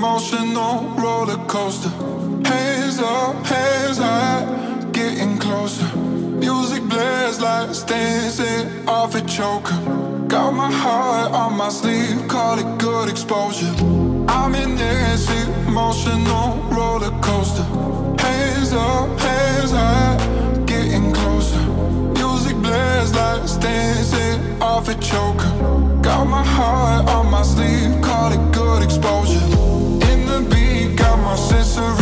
emotional roller coaster. Hands up, hands high, getting closer. Music blares lights dancing off a choker. Got my heart on my sleeve, call it good exposure. I'm in this emotional roller coaster. Hands up, hands high, getting closer. Music blares lights dancing off a choker. Got my heart on my sleeve, call it good exposure my sensory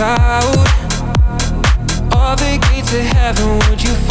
out of the gates of heaven, would you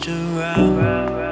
around.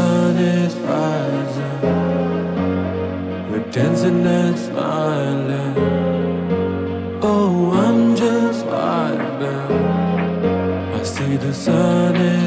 sun is rising. We're dancing and smiling. Oh, I'm just vibing. I see the sun is.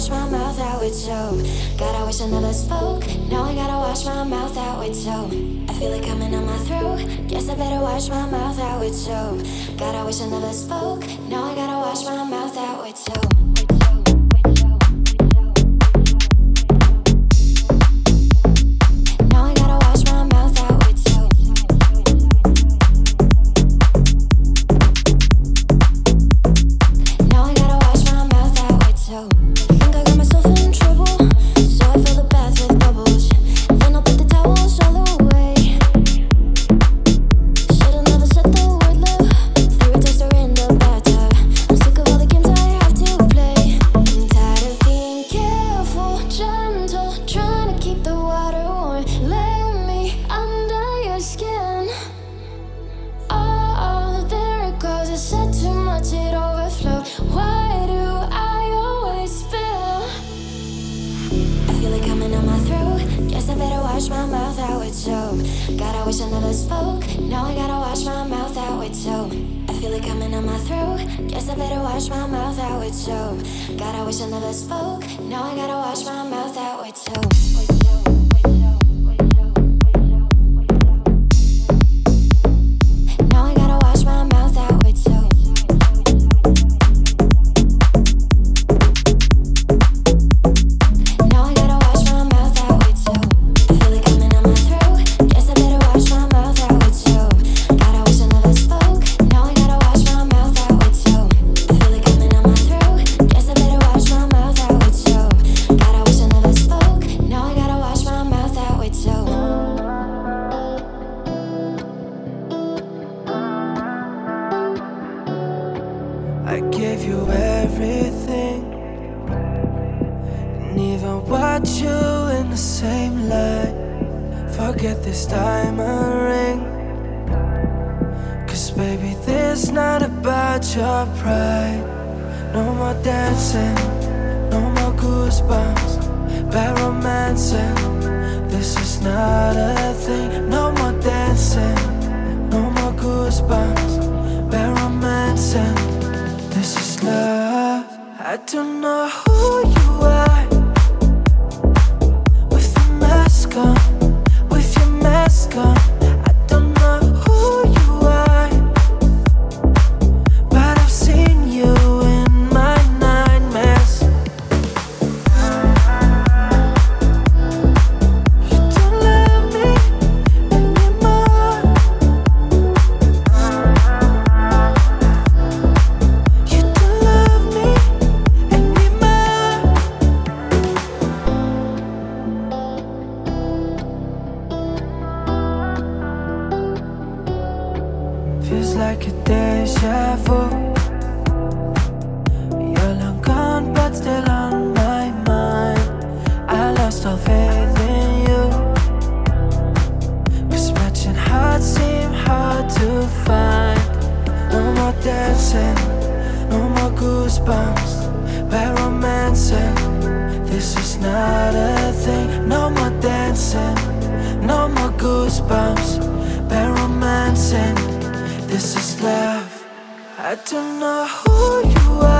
wash my mouth out with soap. God, I wish I never spoke. Now I gotta wash my mouth out with soap. I feel it coming on my throat. Guess I better wash my mouth out with soap. God, I wish I never spoke. Now I gotta wash my mouth out with soap. not a thing. No more dancing, no more goosebumps, been romancing. This is love. I don't know who you are.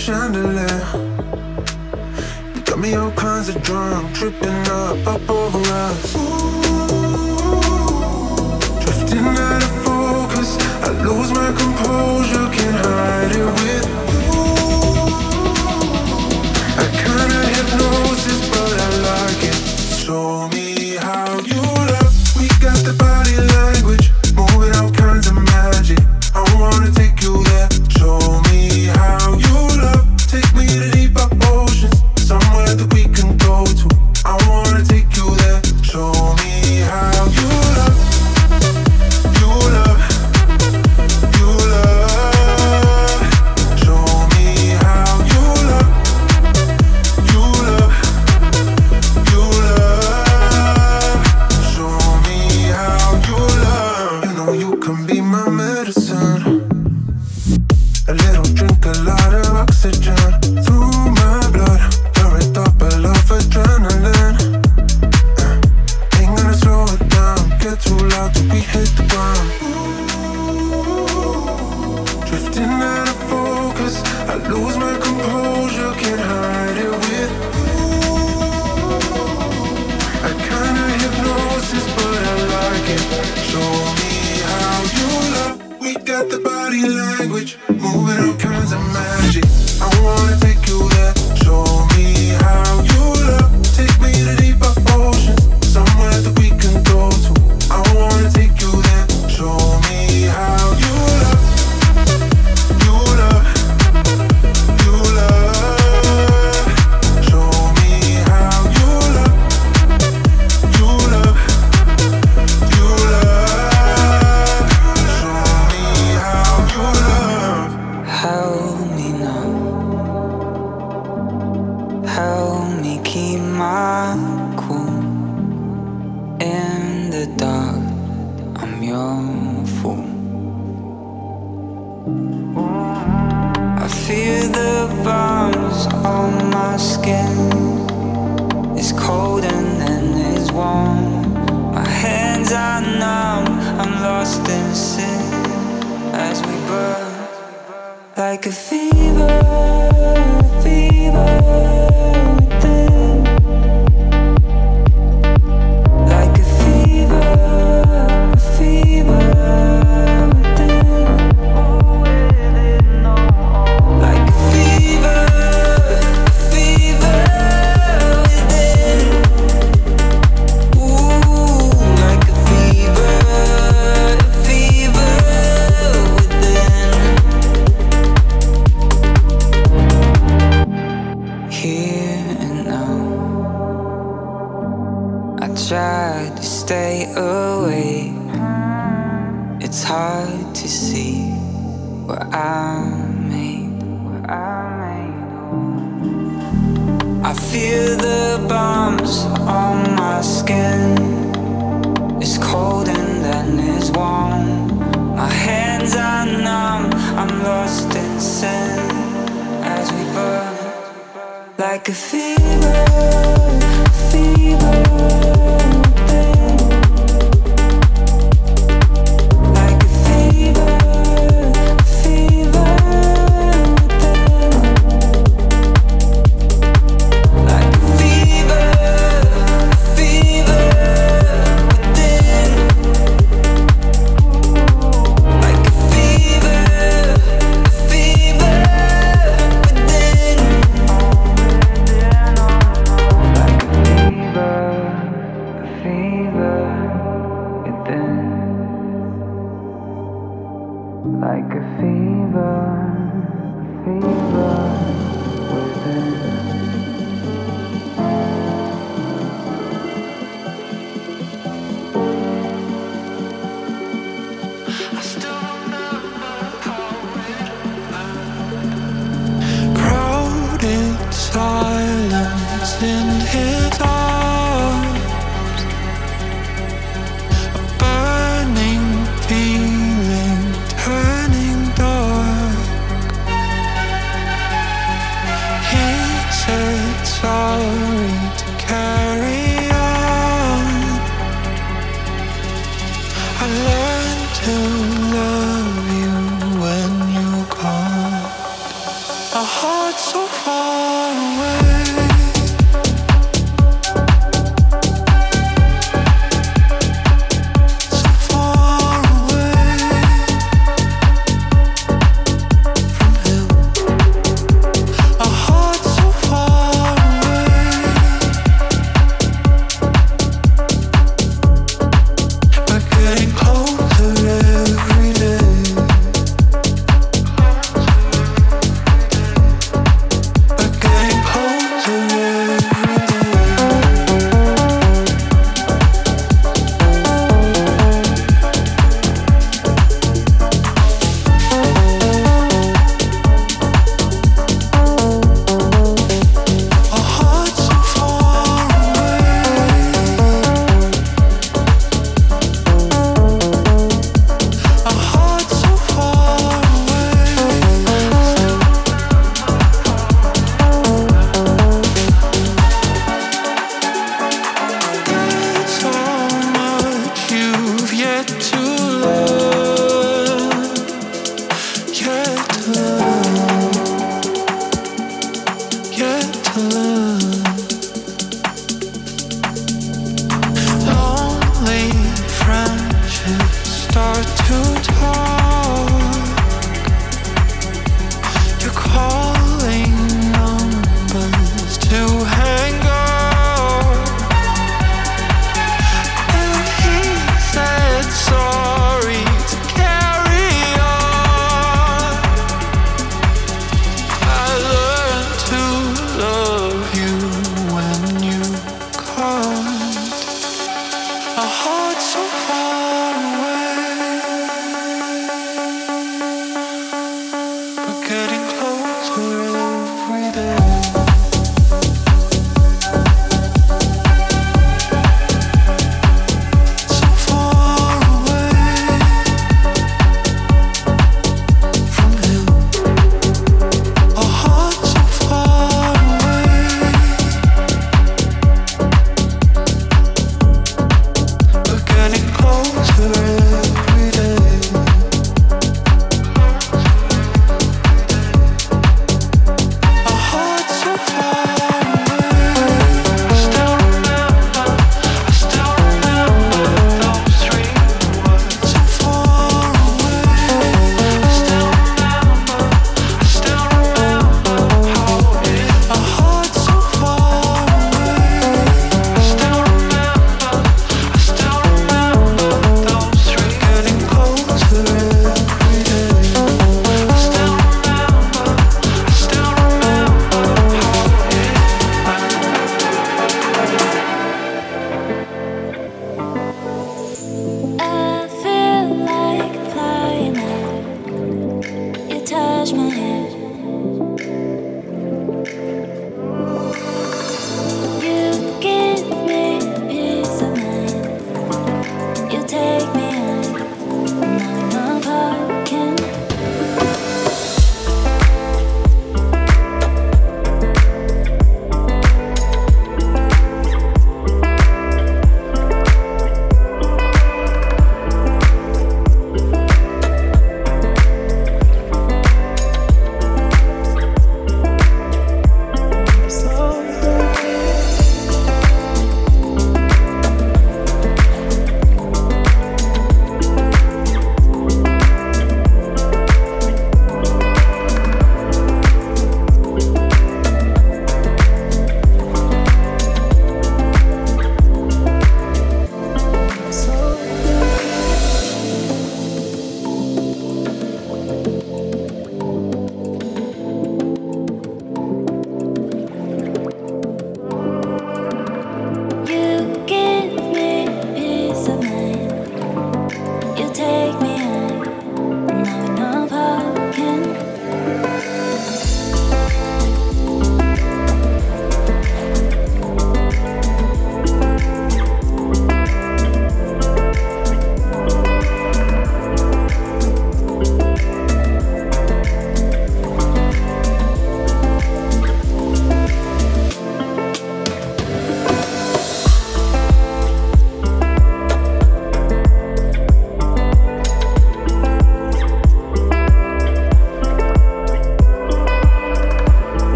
chandelier. You got me all kinds of drunk, tripping up, up over us. Ooh, drifting out of focus, I lose my composure, can't hide it with. Like a fever, fever.